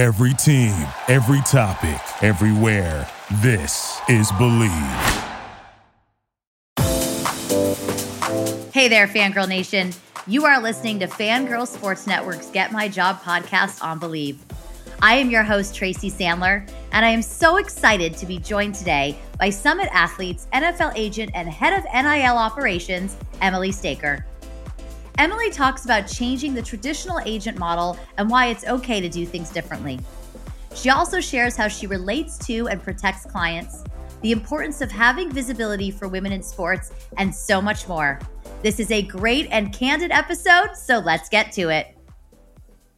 Every team, every topic, everywhere. This is Bleav. Hey there, Fangirl Nation. You are listening to Fangirl Sports Network's Get My Job podcast on Bleav. I am your host, Tracy Sandler, and I am so excited to be joined today by Summit Athletes NFL agent and head of NIL operations, Emily Staker. Emily talks about changing the traditional agent model and why it's okay to do things differently. She also shares how she relates to and protects clients, the importance of having visibility for women in sports, and so much more. This is a great and candid episode, so let's get to it.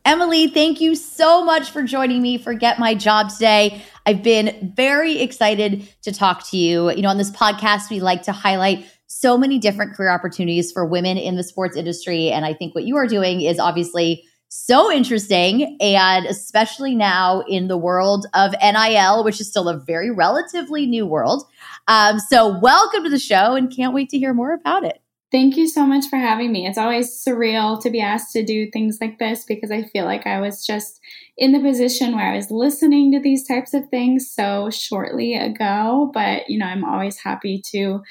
Emily, thank you so much for joining me for Get My Job today. I've been very excited to talk to you. You know, on this podcast, we like to highlight so many different career opportunities for women in the sports industry. And I think what you are doing is obviously so interesting. And especially now in the world of NIL, which is still a very relatively new world. Um, so, welcome to the show and can't wait to hear more about it. Thank you so much for having me. It's always surreal to be asked to do things like this because I feel like I was just in the position where I was listening to these types of things so shortly ago. But, you know, I'm always happy to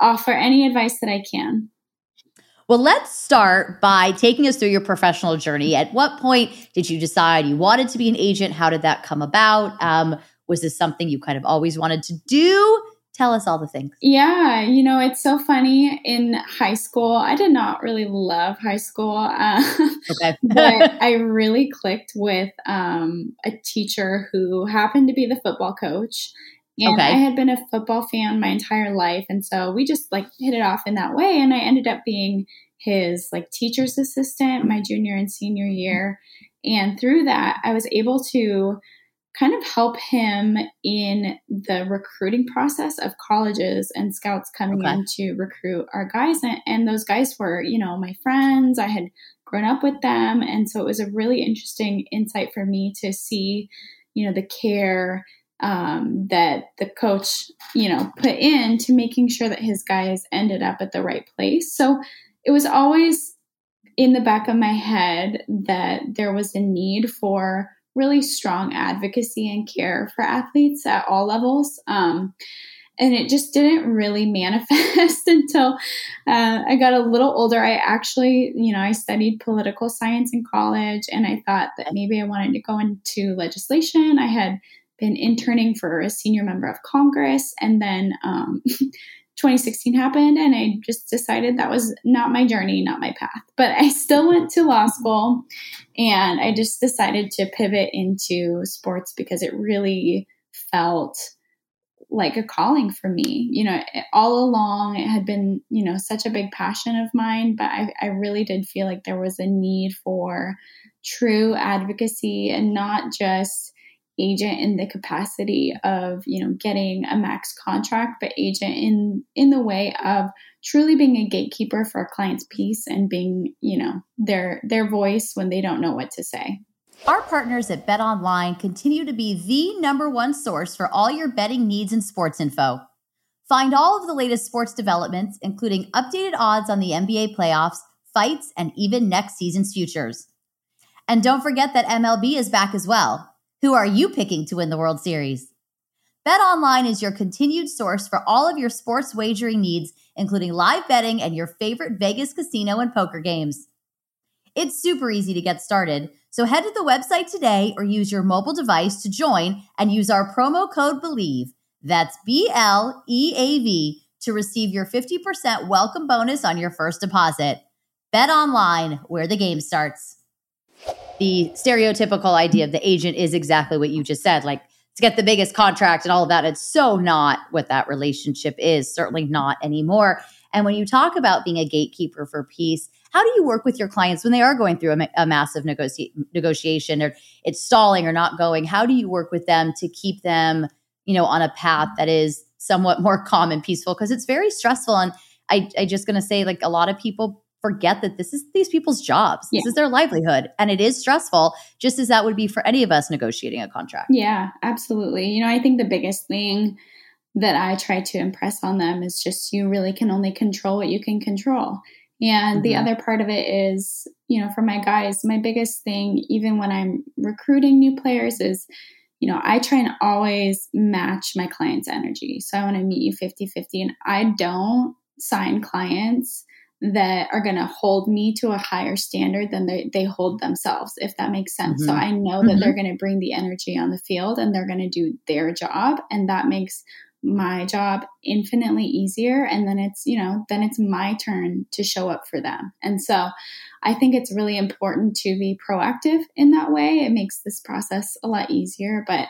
offer any advice that I can. Well, let's start by taking us through your professional journey. At what point did you decide you wanted to be an agent? How did that come about? Um, was this something you kind of always wanted to do? Tell us all the things. Yeah, you know, it's so funny. In high school, I did not really love high school. Uh, okay. but I really clicked with um, a teacher who happened to be the football coach. And okay. I had been a football fan my entire life. And so we just like hit it off in that way. And I ended up being his like teacher's assistant my junior and senior year. And through that, I was able to kind of help him in the recruiting process of colleges and scouts coming okay. in to recruit our guys. And, and those guys were, you know, my friends. I had grown up with them. And so it was a really interesting insight for me to see, you know, the care um, that the coach, you know, put in to making sure that his guys ended up at the right place. So it was always in the back of my head that there was a need for really strong advocacy and care for athletes at all levels. Um, and it just didn't really manifest until uh, I got a little older. I actually, you know, I studied political science in college and I thought that maybe I wanted to go into legislation. I had been interning for a senior member of Congress. And then um, 2016 happened, and I just decided that was not my journey, not my path. But I still went to law school, and I just decided to pivot into sports because it really felt like a calling for me. You know, all along it had been, you know, such a big passion of mine, but I, I really did feel like there was a need for true advocacy and not just agent in the capacity of you know getting a max contract but agent in in the way of truly being a gatekeeper for a client's peace and being you know their their voice when they don't know what to say. Our partners at bet online continue to be the number one source for all your betting needs and sports info. Find all of the latest sports developments including updated odds on the nba playoffs fights and even next season's futures. And don't forget that mlb is back as well who are you picking to win the World Series? BetOnline is your continued source for all of your sports wagering needs, including live betting and your favorite Vegas casino and poker games. It's super easy to get started, so head to the website today or use your mobile device to join and use our promo code BLEAV. That's B L E A V to receive your 50% welcome bonus on your first deposit. Bet Online, where the game starts the stereotypical idea of the agent is exactly what you just said like to get the biggest contract and all of that. It's so not what that relationship is certainly not anymore. And when you talk about being a gatekeeper for peace how do you work with your clients when they are going through a, a massive negoci- negotiation or it's stalling or not going? How do you work with them to keep them you know on a path that is somewhat more calm and peaceful? Because it's very stressful and I, I just to say like a lot of people forget that this is these people's jobs. Yeah. This is their livelihood. And it is stressful, just as that would be for any of us negotiating a contract. Yeah, absolutely. You know, I think the biggest thing that I try to impress on them is just you really can only control what you can control. And mm-hmm. the other part of it is you know, for my guys, my biggest thing, even when I'm recruiting new players, is, you know, I try and always match my client's energy. So I want to meet you 50 50. And I don't sign clients that are going to hold me to a higher standard than they, they hold themselves, if that makes sense. Mm-hmm. So I know that mm-hmm. they're going to bring the energy on the field and they're going to do their job. And that makes my job infinitely easier and then it's you know then it's my turn to show up for them and so i think it's really important to be proactive in that way it makes this process a lot easier but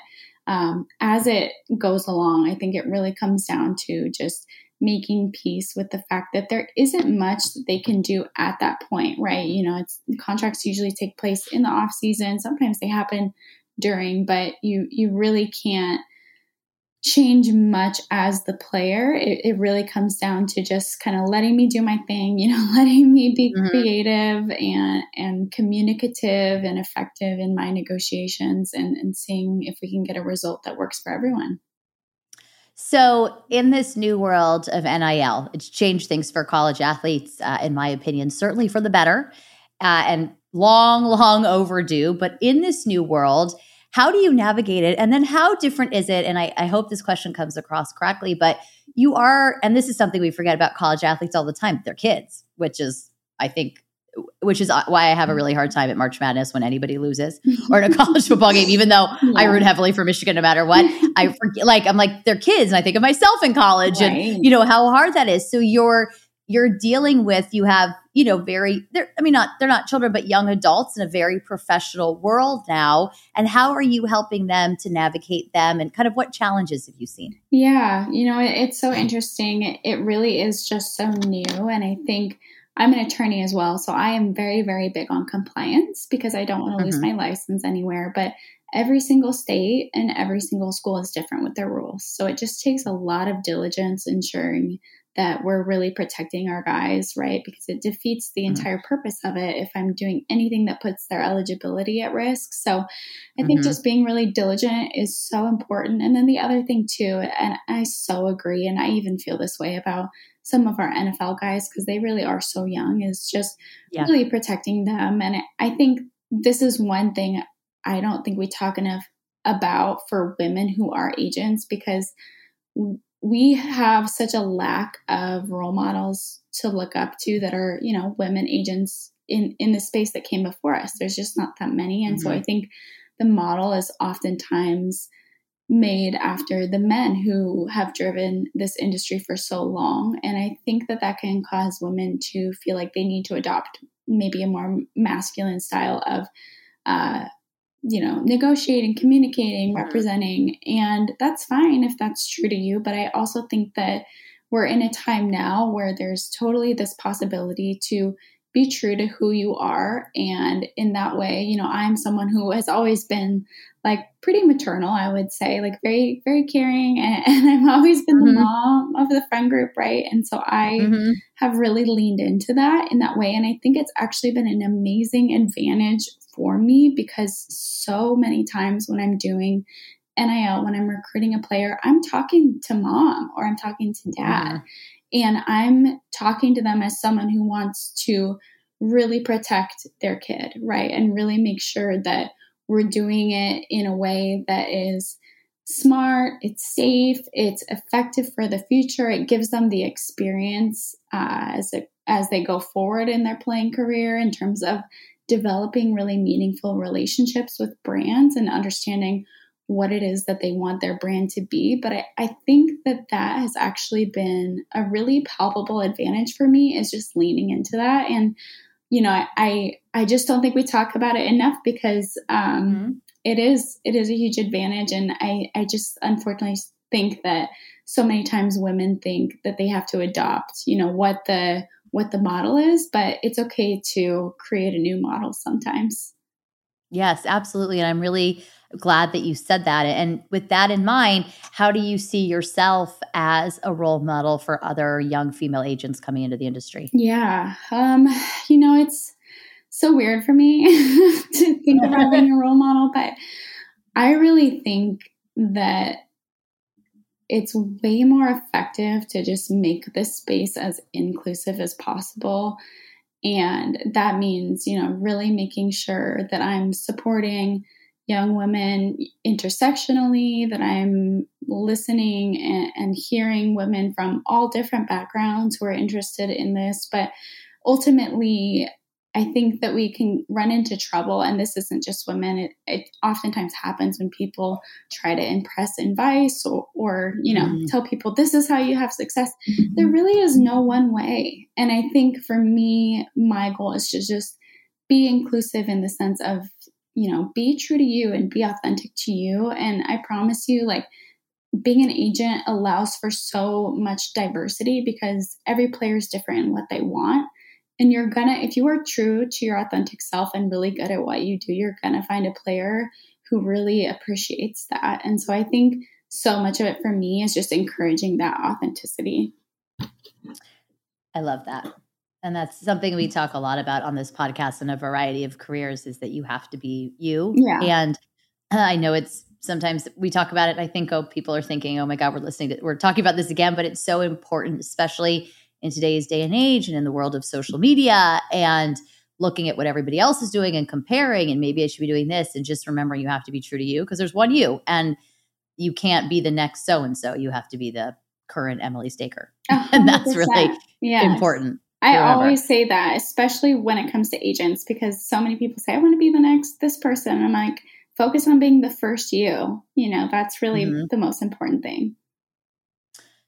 um, as it goes along i think it really comes down to just making peace with the fact that there isn't much that they can do at that point right you know it's contracts usually take place in the off season sometimes they happen during but you you really can't change much as the player. It, it, really comes down to just kind of letting me do my thing, you know, letting me be mm-hmm. creative and and communicative and effective in my negotiations and, and seeing if we can get a result that works for everyone. So, in this new world of NIL, it's changed things for college athletes, uh, in my opinion, certainly for the better, uh, and long, long overdue. But in this new world, how do you navigate it? And then how different is it? And I, I hope this question comes across correctly, but you are, and this is something we forget about college athletes all the time, they're kids, which is, I think, which is uh, why I have a really hard time at March Madness when anybody loses or in a college football game, even though yeah. I root heavily for Michigan no matter what. I forget, like, I'm like, they're kids. And I think of myself in college right. and, you know, how hard that is. So you're, you're dealing with you have you know very they're i mean not they're not children but young adults in a very professional world now and how are you helping them to navigate them and kind of what challenges have you seen yeah you know it's so interesting it really is just so new and i think i'm an attorney as well so i am very very big on compliance because i don't want to mm-hmm. lose my license anywhere but every single state and every single school is different with their rules so it just takes a lot of diligence ensuring that we're really protecting our guys, right? Because it defeats the mm-hmm. entire purpose of it if I'm doing anything that puts their eligibility at risk. So I think mm-hmm. just being really diligent is so important. And then the other thing, too, and I so agree, and I even feel this way about some of our NFL guys because they really are so young, is just yeah. really protecting them. And I think this is one thing I don't think we talk enough about for women who are agents because we have such a lack of role models to look up to that are, you know, women agents in in the space that came before us. There's just not that many, and mm-hmm. so I think the model is oftentimes made after the men who have driven this industry for so long and i think that that can cause women to feel like they need to adopt maybe a more masculine style of uh, you know, negotiating, communicating, mm-hmm. representing. And that's fine if that's true to you. But I also think that we're in a time now where there's totally this possibility to be true to who you are. And in that way, you know, I'm someone who has always been like pretty maternal, I would say, like very, very caring. And, and I've always been mm-hmm. the mom of the friend group, right? And so I mm-hmm. have really leaned into that in that way. And I think it's actually been an amazing advantage for me because so many times when I'm doing NIL, when I'm recruiting a player, I'm talking to mom or I'm talking to dad. Mm-hmm. And I'm talking to them as someone who wants to really protect their kid, right? And really make sure that we're doing it in a way that is smart, it's safe, it's effective for the future. It gives them the experience uh, as as they go forward in their playing career in terms of developing really meaningful relationships with brands and understanding what it is that they want their brand to be. But I, I think that that has actually been a really palpable advantage for me is just leaning into that. And, you know, I, I just don't think we talk about it enough because um, mm-hmm. it is, it is a huge advantage. And I, I just unfortunately think that so many times women think that they have to adopt, you know, what the, what the model is, but it's okay to create a new model sometimes. Yes, absolutely. And I'm really glad that you said that. And with that in mind, how do you see yourself as a role model for other young female agents coming into the industry? Yeah. Um, you know, it's so weird for me to think about being a role model, but I really think that it's way more effective to just make this space as inclusive as possible And that means, you know, really making sure that I'm supporting young women intersectionally, that I'm listening and, and, hearing women from all different backgrounds who are interested in this. But ultimately, I think that we can run into trouble, and this isn't just women. It, it oftentimes happens when people try to impress advice or, or you know, mm-hmm. tell people this is how you have success. Mm-hmm. There really is no one way. And I think for me, my goal is to just be inclusive in the sense of, you know, be true to you and be authentic to you. And I promise you, like, being an agent allows for so much diversity because every player is different in what they want. And you're gonna if you are true to your authentic self and really good at what you do you're gonna find a player who really appreciates that. And so i think so much of it for me is just encouraging that authenticity. I love that and that's something we talk a lot about on this podcast in a variety of careers is that you have to be you yeah. and uh, i know it's sometimes we talk about it i think oh people are thinking oh my god we're listening to we're talking about this again but it's so important especially in today's day and age and in the world of social media and looking at what everybody else is doing and comparing and maybe I should be doing this and just remembering you have to be true to you because there's one you and you can't be the next so and so you have to be the current Emily Staker and that's really yes. important. I always say that especially when it comes to agents because so many people say I want to be the next this person and I'm like focus on being the first you. You know, that's really mm-hmm. the most important thing.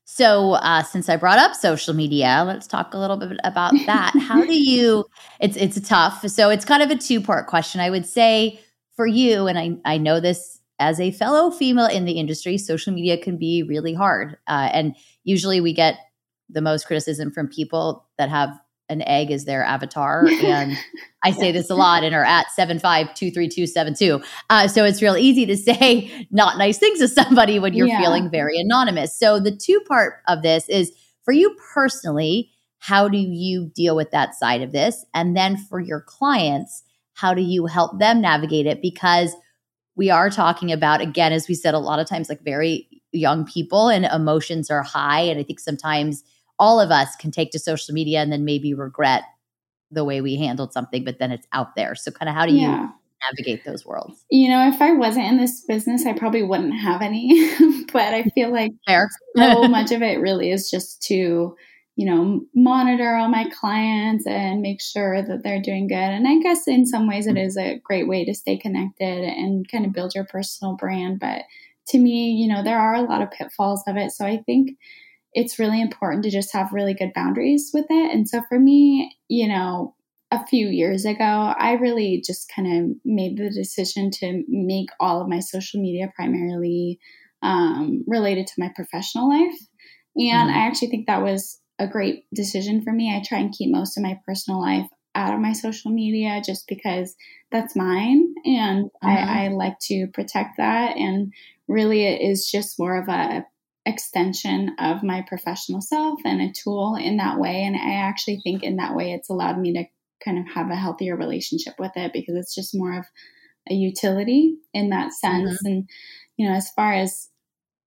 So, uh, since I brought up social media, let's talk a little bit about that. How do you? It's it's tough. So it's kind of a two part question. I would say for you, and I I know this as a fellow female in the industry, social media can be really hard, uh, and usually we get the most criticism from people that have an egg as their avatar. And I say this a lot and are at 75232272. Uh, so it's real easy to say not nice things to somebody when you're yeah. feeling very anonymous. So the two part of this is for you personally, how do you deal with that side of this? And then for your clients, how do you help them navigate it? Because we are talking about, again, as we said, a lot of times, like very young people and emotions are high. And I think sometimes all of us can take to social media and then maybe regret the way we handled something, but then it's out there. So, kind of, how do you yeah. navigate those worlds? You know, if I wasn't in this business, I probably wouldn't have any. but I feel like so much of it really is just to, you know, monitor all my clients and make sure that they're doing good. And I guess in some ways, it is a great way to stay connected and kind of build your personal brand. But to me, you know, there are a lot of pitfalls of it. So I think it's really important to just have really good boundaries with it. And so for me, you know, a few years ago, I really just kind of made the decision to make all of my social media primarily um, related to my professional life. And mm-hmm. I actually think that was a great decision for me. I try and keep most of my personal life out of my social media just because that's mine and mm-hmm. I, I like to protect that. And really, it is just more of a extension of my professional self and a tool in that way. And I actually think in that way, it's allowed me to kind of have a healthier relationship with it because it's just more of a utility in that sense. Mm-hmm. And, you know, as far as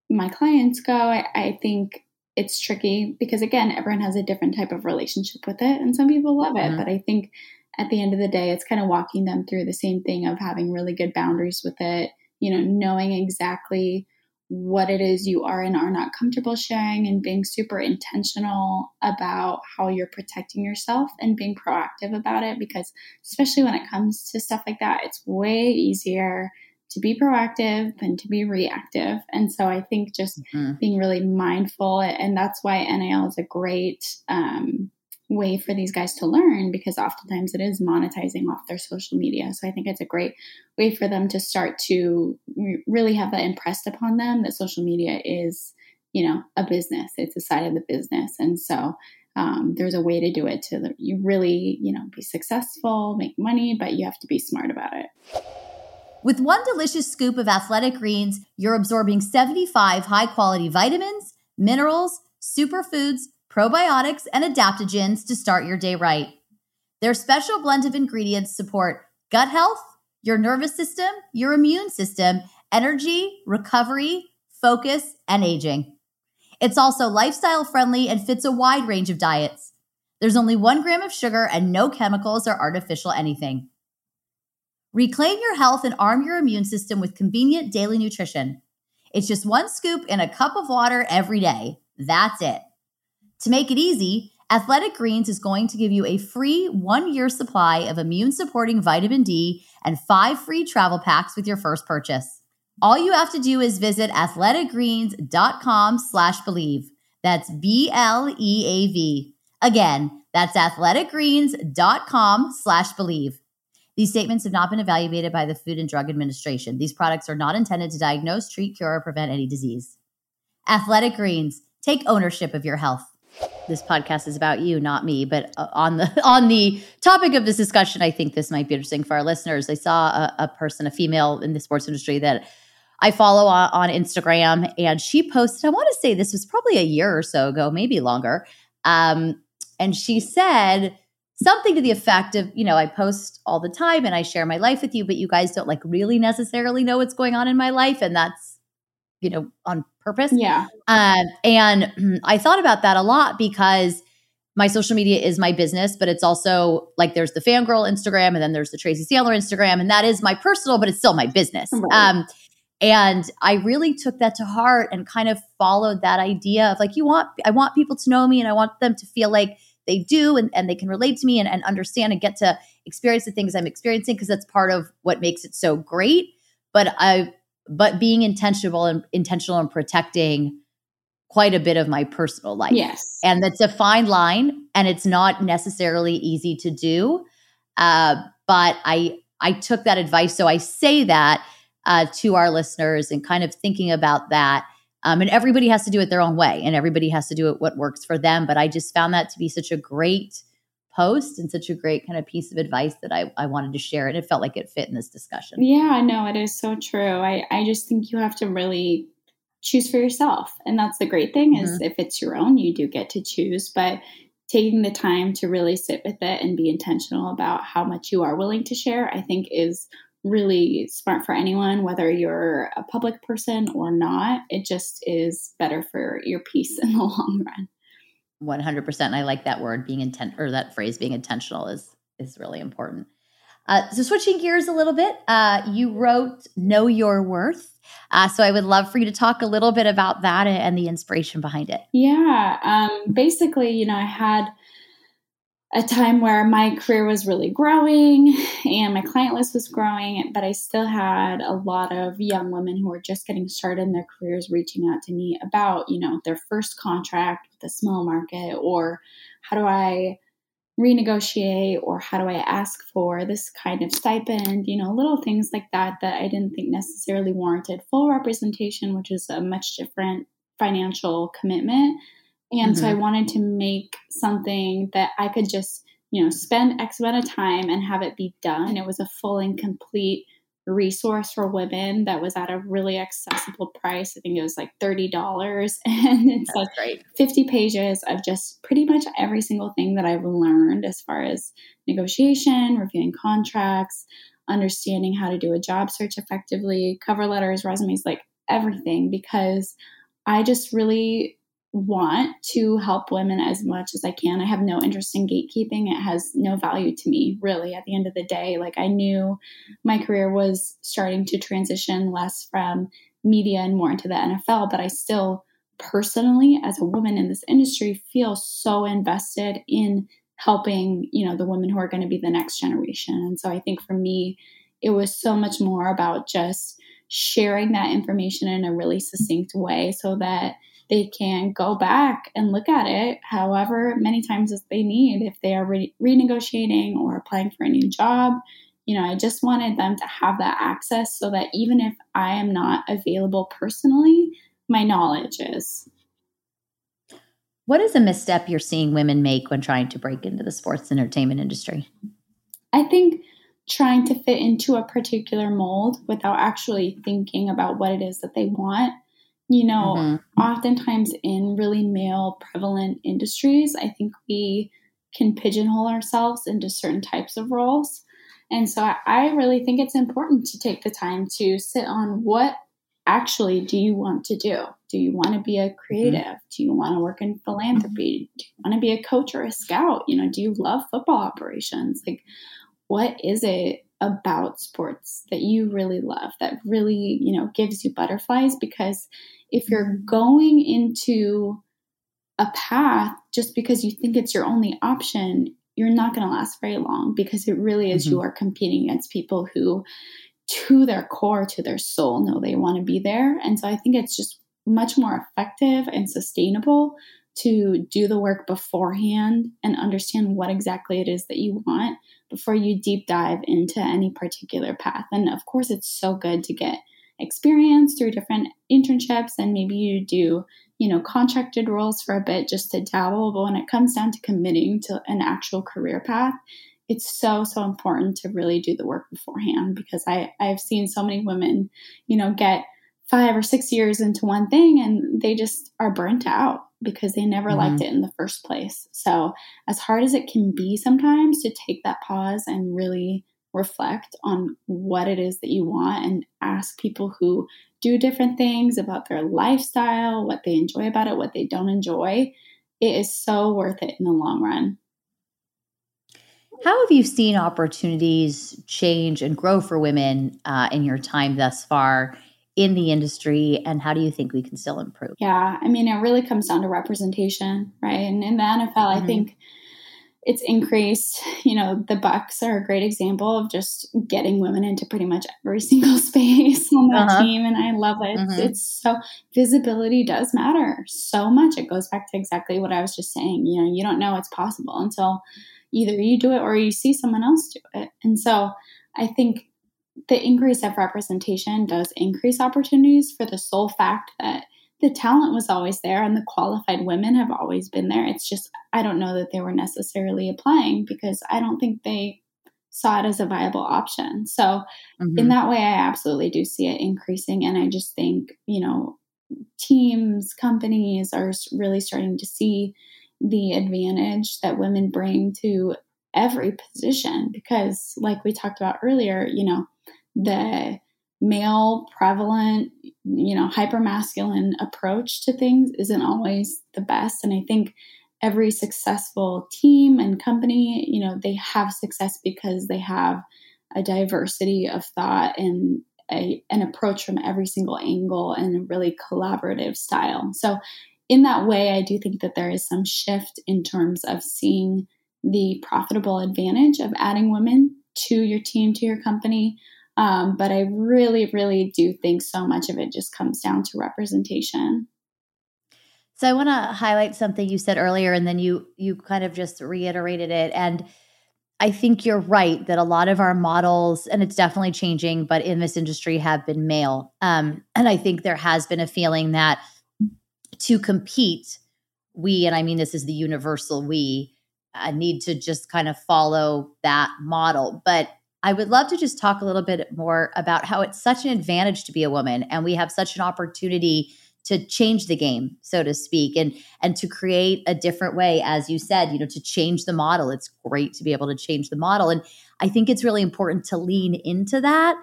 my clients go, I, I think it's tricky because, again, everyone has a different type of relationship with it. And some people love it. Mm-hmm. But I think at the end of the day, it's kind of walking them through the same thing of having really good boundaries with it, you know, knowing exactly what it is you are and are not comfortable sharing and being super intentional about how you're protecting yourself and being proactive about it because especially when it comes to stuff like that it's way easier to be proactive than to be reactive and so i think just mm-hmm. being really mindful and that's why nil is a great um, way for these guys to learn because oftentimes it is monetizing off their social media. So I think it's a great way for them to start to really have that impressed upon them that social media is, you know, a business. It's a side of the business. And so um, there's a way to do it to you really, you know, be successful, make money, but you have to be smart about it. With one delicious scoop of athletic greens, you're absorbing 75 high quality vitamins, minerals, superfoods, probiotics, and adaptogens to start your day right. Their special blend of ingredients support gut health, your nervous system, your immune system, energy, recovery, focus, and aging. It's also lifestyle friendly and fits a wide range of diets. There's only one gram of sugar and no chemicals or artificial anything. Reclaim your health and arm your immune system with convenient daily nutrition. It's just one scoop in a cup of water every day. That's it. To make it easy, Athletic Greens is going to give you a free one year supply of immune supporting vitamin D and five free travel packs with your first purchase. All you have to do is visit athleticgreens.com slash bleav. That's B L E A V. Again, that's athleticgreens.com slash bleav. These statements have not been evaluated by the Food and Drug Administration. These products are not intended to diagnose, treat, cure, or prevent any disease. Athletic Greens, take ownership of your health. This podcast is about you, not me. But uh, on the on the topic of this discussion, I think this might be interesting for our listeners. I saw a, a person, a female in the sports industry that I follow on, on Instagram, and she posted. I want to say this was probably a year or so ago, maybe longer. Um, and she said something to the effect of, you know, I post all the time and I share my life with you, but you guys don't like really necessarily know what's going on in my life. And that's, you know, on purpose. Yeah. Um, and I thought about that a lot because my social media is my business, but it's also like there's the fangirl Instagram and then there's the Tracy Sandler Instagram. And that is my personal, but it's still my business. Right. Um, and I really took that to heart and kind of followed that idea of like, you want, I want people to know me and I want them to feel like they do and, and they can relate to me and, and understand and get to experience the things I'm experiencing because that's part of what makes it so great. But I, but being intentional and intentional and protecting quite a bit of my personal life. Yes. And that's a fine line and it's not necessarily easy to do. Uh, but I, I took that advice. So I say that uh, to our listeners and kind of thinking about that. Um, and everybody has to do it their own way and everybody has to do it what works for them. But I just found that to be such a great post and such a great kind of piece of advice that I, I wanted to share. And it felt like it fit in this discussion. Yeah, no, it is so true. I, I just think you have to really choose for yourself. And that's the great thing is mm-hmm. if it's your own, you do get to choose. But taking the time to really sit with it and be intentional about how much you are willing to share, I think is really smart for anyone, whether you're a public person or not. It just is better for your peace in the long run. 100%. I like that word being intent or that phrase being intentional is is really important. Uh, so switching gears a little bit, uh, you wrote "Know Your Worth," uh, so I would love for you to talk a little bit about that and the inspiration behind it. Yeah, um, basically, you know, I had a time where my career was really growing and my client list was growing, but I still had a lot of young women who were just getting started in their careers reaching out to me about, you know, their first contract with a small market or how do I renegotiate or how do I ask for this kind of stipend, you know, little things like that that I didn't think necessarily warranted full representation, which is a much different financial commitment and mm-hmm. so I mm-hmm. wanted to make something that I could just, you know, spend X amount of time and have it be done. And It was a full and complete resource for women that was at a really accessible price. I think it was like $30. And it's That's like great. 50 pages of just pretty much every single thing that I've learned as far as negotiation, reviewing contracts, understanding how to do a job search effectively, cover letters, resumes, like everything, because I just really want to help women as much as I can. I have no interest in gatekeeping. It has no value to me, really, at the end of the day. Like, I knew my career was starting to transition less from media and more into the NFL, but I still personally, as a woman in this industry, feel so invested in helping, you know, the women who are going to be the next generation. And so I think for me, it was so much more about just sharing that information in a really succinct way so that they can go back and look at it however many times as they need if they are re- renegotiating or applying for a new job. You know, I just wanted them to have that access so that even if I am not available personally, my knowledge is. What is a misstep you're seeing women make when trying to break into the sports entertainment industry? I think trying to fit into a particular mold without actually thinking about what it is that they want you know, mm-hmm. oftentimes in really male prevalent industries, I think we can pigeonhole ourselves into certain types of roles. And so I, I really think it's important to take the time to sit on what actually do you want to do? Do you want to be a creative? Mm-hmm. Do you want to work in philanthropy? Do you want to be a coach or a scout? You know, do you love football operations? Like, what is it about sports that you really love that really, you know, gives you butterflies? Because if you're mm-hmm. going into a path just because you think it's your only option, you're not going to last very long because it really is mm-hmm. you are competing against people who to their core to their soul know they want to be there and so i think it's just much more effective and sustainable to do the work beforehand and understand what exactly it is that you want before you deep dive into any particular path. And of course it's so good to get experience through different internships and maybe you do you know contracted roles for a bit just to dabble but when it comes down to committing to an actual career path it's so so important to really do the work beforehand because i i've seen so many women you know get five or six years into one thing and they just are burnt out because they never mm-hmm. liked it in the first place so as hard as it can be sometimes to take that pause and really reflect on what it is that you want and ask people who do different things about their lifestyle, what they enjoy about it, what they don't enjoy. It is so worth it in the long run. How have you seen opportunities change and grow for women uh, in your time thus far in the industry, and how do you think we can still improve? Yeah, I mean, it really comes down to representation, right? And in the NFL, mm-hmm. I think it's increased. You know, the Bucs are a great example of just getting women into pretty much every single space on that uh-huh. team, and I love it. Mm-hmm. It's so visibility does matter so much. It goes back to exactly what I was just saying. You know, you don't know it's possible until either you do it or you see someone else do it, and so I think the increase of representation does increase opportunities for the sole fact that the talent was always there and the qualified women have always been there. It's just, I don't know that they were necessarily applying because I don't think they saw it as a viable option. So, mm-hmm. in that way, I absolutely do see it increasing. And I just think, you know, teams, companies are really starting to see the advantage that women bring to every position because, like we talked about earlier, you know, the male prevalent, you know, hyper masculine approach to things isn't always the best. And I think every successful team and company, you know, they have success because they have a diversity of thought and a, an approach from every single angle and a really collaborative style. So, in that way, I do think that there is some shift in terms of seeing the profitable advantage of adding women to your team, to your company, um, but I really, really do think so much of it just comes down to representation. So I want to highlight something you said earlier, and then you you kind of just reiterated it. And I think you're right that a lot of our models, and it's definitely changing, but in this industry have been male. Um, and I think there has been a feeling that to compete, we, and I mean this is the universal we, uh, need to just kind of follow that model. But I would love to just talk a little bit more about how it's such an advantage to be a woman and we have such an opportunity to change the game so to speak and and to create a different way as you said you know to change the model. It's great to be able to change the model and i think it's really important to lean into that.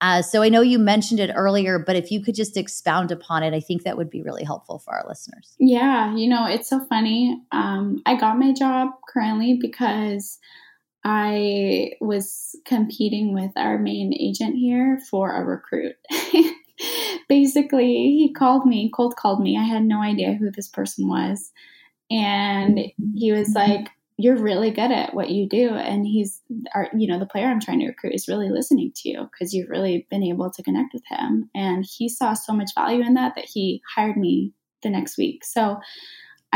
Uh, so i know you mentioned it earlier but if you could just expound upon it i think that would be really helpful for our listeners. Yeah you know it's so funny. Um, i got my job currently because I was competing with our main agent here for a recruit. Basically, he called me, cold called me. I had no idea who this person was. And he was like, You're really good at what you do. And he's, our, you know, the player I'm trying to recruit is really listening to you because you've really been able to connect with him. And he saw so much value in that that he hired me the next week. So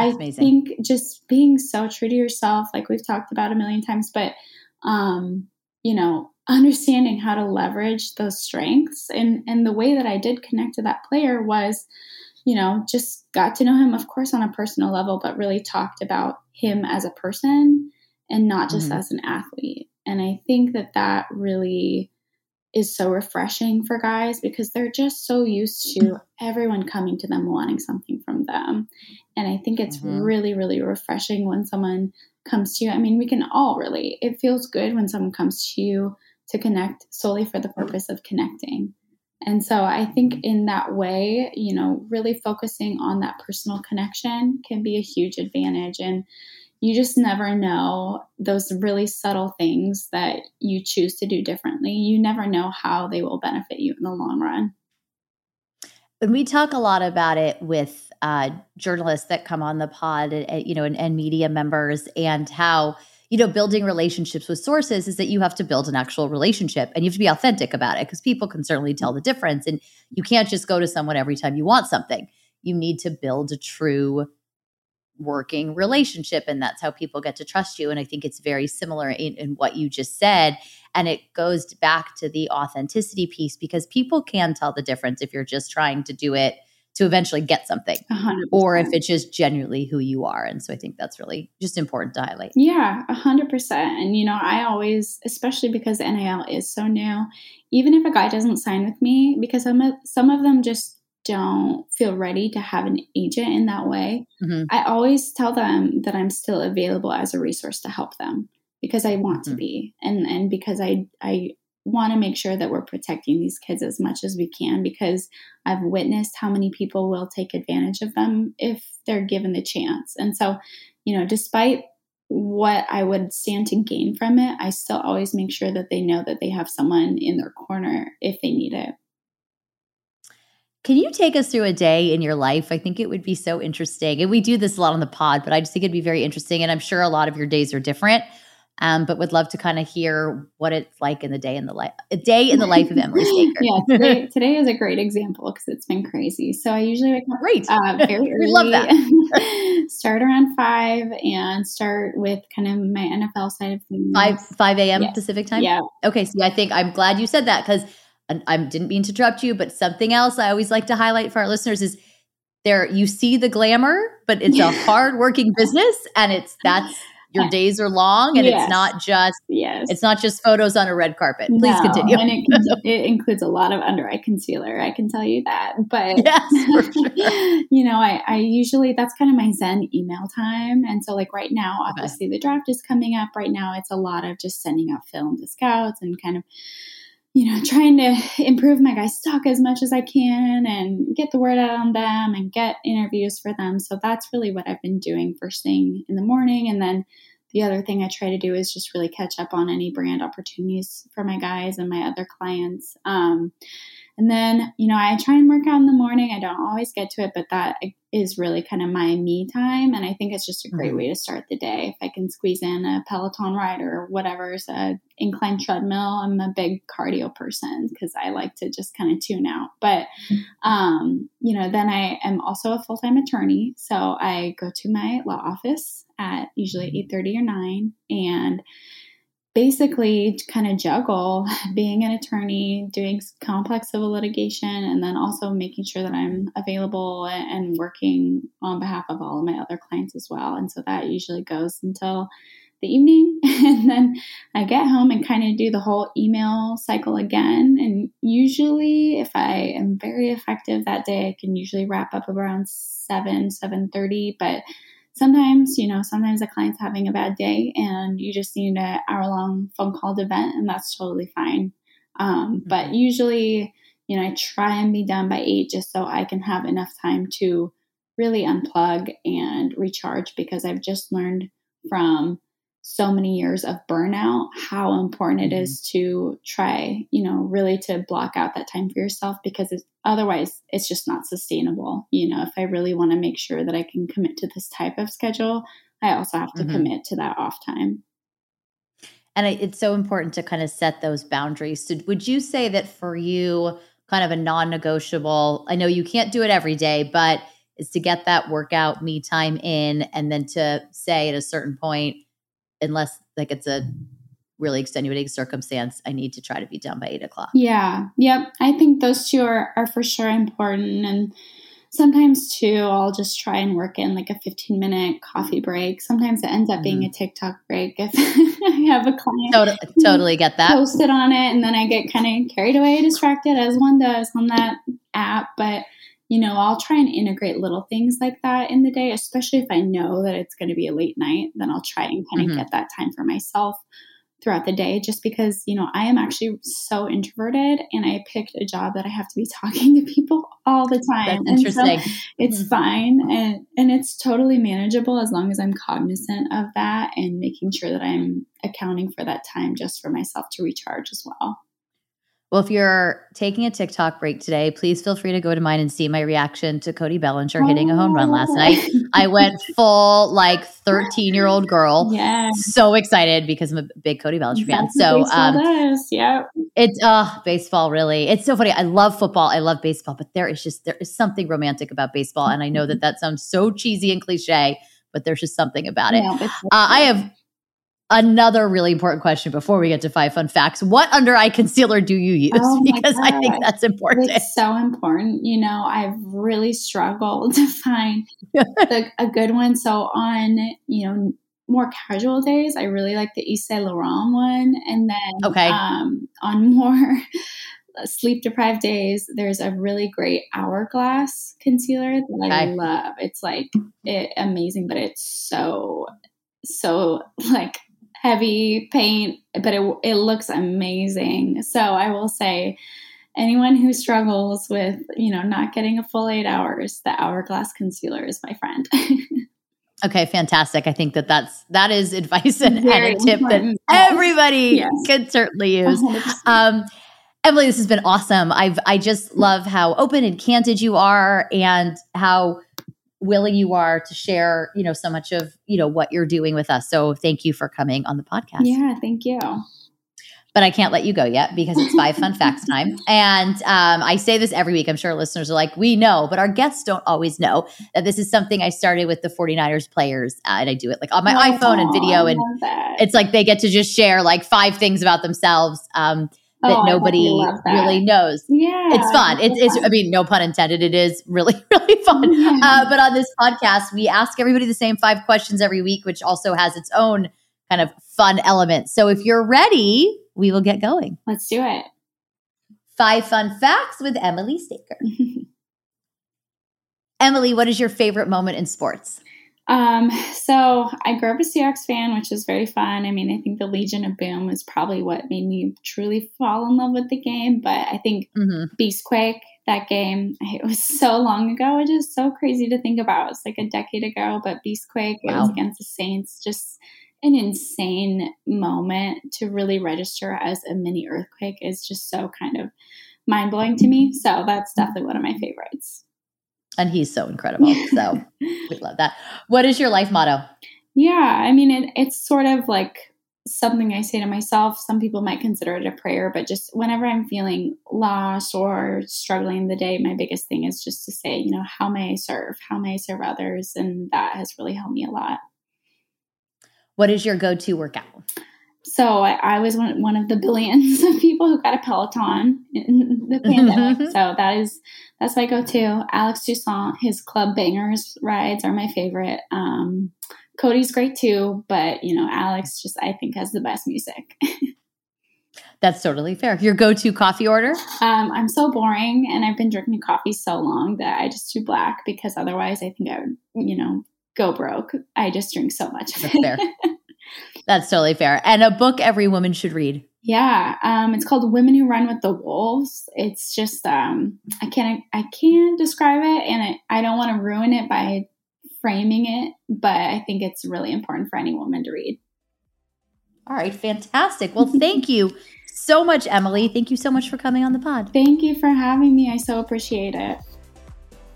I think just being so true to yourself, like we've talked about a million times, but um, you know, understanding how to leverage those strengths. And and the way that I did connect to that player was, you know, just got to know him, of course, on a personal level, but really talked about him as a person and not just mm-hmm. as an athlete. And I think that that really is so refreshing for guys because they're just so used to everyone coming to them wanting something from them. And I think it's mm-hmm. really, really refreshing when someone comes to you. I mean, we can all relate. It feels good when someone comes to you to connect solely for the purpose of connecting. And so I think in that way, you know, really focusing on that personal connection can be a huge advantage. And you just never know those really subtle things that you choose to do differently. You never know how they will benefit you in the long run. And we talk a lot about it with uh, journalists that come on the pod, uh, you know, and, and media members, and how you know building relationships with sources is that you have to build an actual relationship and you have to be authentic about it because people can certainly tell the difference, and you can't just go to someone every time you want something. You need to build a true working relationship and that's how people get to trust you. And i think it's very similar in, in, what you just said. And it goes back to the authenticity piece because people can tell the difference if you're just trying to do it to eventually get something 100%. or if it's just genuinely who you are. And so i think that's really just important to highlight. Yeah 100% and you know i always especially because nil is so new even if a guy doesn't sign with me because some of, some of them just don't feel ready to have an agent in that way, mm-hmm. I always tell them that I'm still available as a resource to help them because I want mm-hmm. to be and and because I I want to make sure that we're protecting these kids as much as we can because I've witnessed how many people will take advantage of them if they're given the chance. And so, you know, despite what I would stand to gain from it, I still always make sure that they know that they have someone in their corner if they need it. Can you take us through a day in your life? I think it would be so interesting. And we do this a lot on the pod, but I just think it'd be very interesting. And I'm sure a lot of your days are different. Um, but would love to kind of hear what it's like in the day in the life, a day in the life of Emily Staker. yeah, today, today, is a great example because it's been crazy. So I usually wake up great, uh, very early. we love that. start around five and start with kind of my NFL side of things. Five five a.m. Pacific time. Yeah. Okay, so I think I'm glad you said that because I didn't mean to interrupt you, but something else I always like to highlight for our listeners is there you see the glamour, but it's a hard working business and it's that's your days are long and yes. it's not just yes it's not just photos on a red carpet please no, continue and it, it, includes a lot of under eye concealer i can tell you that but yes, sure. you know I, I usually that's kind of my zen email time and so like right now obviously okay. the draft is coming up right now it's a lot of just sending out film to scouts and kind of you know, trying to improve my guys' stock as much as I can and get the word out on them and get interviews for them. So that's really what I've been doing first thing in the morning. And then the other thing I try to do is just really catch up on any brand opportunities for my guys and my other clients. Um, and then, you know, I try and work out in the morning. I don't always get to it, but that is really kind of my me time. And I think it's just a great mm-hmm. way to start the day. If I can squeeze in a Peloton ride or whatever's a incline treadmill, I'm a big cardio person because I like to just kind of tune out. But, mm-hmm. um, you know, then I am also a full time attorney. So I go to my law office at usually 8 30 or 9. And basically kind of juggle being an attorney, doing complex civil litigation, and then also making sure that I'm available and working on behalf of all of my other clients as well. And so that usually goes until the evening. And then I get home and kind of do the whole email cycle again. And usually if I am very effective that day, I can usually wrap up around 7, 7.30. But sometimes, you know, sometimes a client's having a bad day and you just need an hour long phone call to vent, and that's totally fine. Um, mm-hmm. But usually, you know, I try and be done by eight just so I can have enough time to really unplug and recharge because I've just learned from so many years of burnout how important it is mm-hmm. to try you know really to block out that time for yourself because it's, otherwise it's just not sustainable you know if i really want to make sure that i can commit to this type of schedule i also have to mm-hmm. commit to that off time and it's so important to kind of set those boundaries so would you say that for you kind of a non-negotiable i know you can't do it every day but is to get that workout me time in and then to say at a certain point unless like it's a really extenuating circumstance, I need to try to be done by eight o'clock. Yeah. Yep. I think those two are, are for sure important. And sometimes too, I'll just try and work in like a 15 minute coffee break. Sometimes it ends up mm-hmm. being a TikTok break if I have a client. Totally, totally get that. Posted on it and then I get kind of carried away, distracted as one does on that app. But you know, I'll try and integrate little things like that in the day, especially if I know that it's going to be a late night, then I'll try and kind of mm-hmm. get that time for myself. throughout the day just because, you know, I am actually so introverted and I picked a job that I have to be talking to people all the time. That's interesting. So it's mm-hmm. fine and and it's totally manageable as long as I'm cognizant of that and making sure that I'm accounting for that time just for myself to recharge as well. Well, if you're taking a TikTok break today, please feel free to go to mine and see my reaction to Cody Bellinger hitting a home run last night. I went full like 13 year old girl. Yeah. So excited because I'm a big Cody Bellinger fan. so, um, yeah. It's uh baseball really. It's so funny. I love football. I love baseball, but there is just there is something romantic about baseball and I know that that sounds so cheesy and cliche, but there's just something about it. Yeah, uh, I have another really important question before we get to five fun facts. What under eye concealer do you use? Oh because God. I think that's important. It's so important. You know, I've really struggled to find the, a good one. So on, you know, more casual days, I really like the Yves Saint Laurent one. And then okay. um, on more sleep deprived days, there's a really great hourglass concealer that okay. I love. It's like it, amazing, but it's so so like heavy paint, but it, it looks amazing. So I will say, anyone who struggles with, you know, not getting a full eight hours, the hourglass concealer is my friend. okay, fantastic. I think that that's that is advice and, and a tip important. that everybody yes. could certainly use. Um, Emily, this has been awesome. I've I just love how open and candid you are, and how willing you are to share, you know, so much of, you know, what you're doing with us. So thank you for coming on the podcast. Yeah, thank you. But I can't let you go yet because it's five fun facts time. And um, I say this every week. I'm sure listeners are like, we know, but our guests don't always know that this is something I started with the 49ers players. Uh, and I do it like on my oh, iPhone and video. And it's like they get to just share like five things about themselves. Um, that oh, nobody that. really knows. Yeah. It's fun. It's, it's, I mean, no pun intended. It is really, really fun. Yeah. Uh, but on this podcast, we ask everybody the same five questions every week, which also has its own kind of fun element. So if you're ready, we will get going. Let's do it. Five fun facts with Emily Staker. Emily, what is your favorite moment in sports? Um, so I grew up a Seahawks fan, which was very fun. I mean, I think the Legion of Boom was probably what made me truly fall in love with the game. But I think mm-hmm. Beastquake, that game, it was so long ago. It is so crazy to think about. It's like a decade ago, but Beastquake, wow. it was against the Saints. Just an insane moment to really register as a mini earthquake is just so kind of mind blowing to me. So that's definitely one of my favorites and he's so incredible. So we love that. What is your life motto? Yeah, I mean, it, it's sort of like something I say to myself. Some people might consider it a prayer, but just whenever I'm feeling lost or struggling the day, my biggest thing is just to say, you know, how may I serve? How may I serve others? And that has really helped me a lot. What is your go to workout? So I, I, was one, one of the billions of people who got a Peloton in the pandemic. so that is that's my go-to. Alex Toussaint, his Club Bangers rides are my favorite. Um, Cody's great too, but you know Alex just I think has the best music. That's totally fair. Your go-to coffee order? Um, I'm so boring, and I've been drinking coffee so long that I just do black because otherwise I think I would, you know, go broke. I just drink so much. That's fair. That's totally fair. And a book every woman should read. Yeah, um, it's called "Women Who Run with the Wolves." It's just um, I can't I can't describe it, and I, I don't want to ruin it by framing it, but I think it's really important for any woman to read. All right, fantastic. Well, thank you so much, Emily. Thank you so much for coming on the pod. Thank you for having me. I so appreciate it.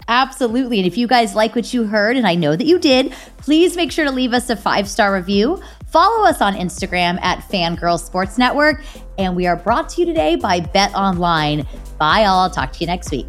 Absolutely. And if you guys like what you heard, and I know that you did, please make sure to leave us a five star review. Follow us on Instagram at Fangirl Sports Network. And we are brought to you today by Bet Online. Bye, all. Talk to you next week.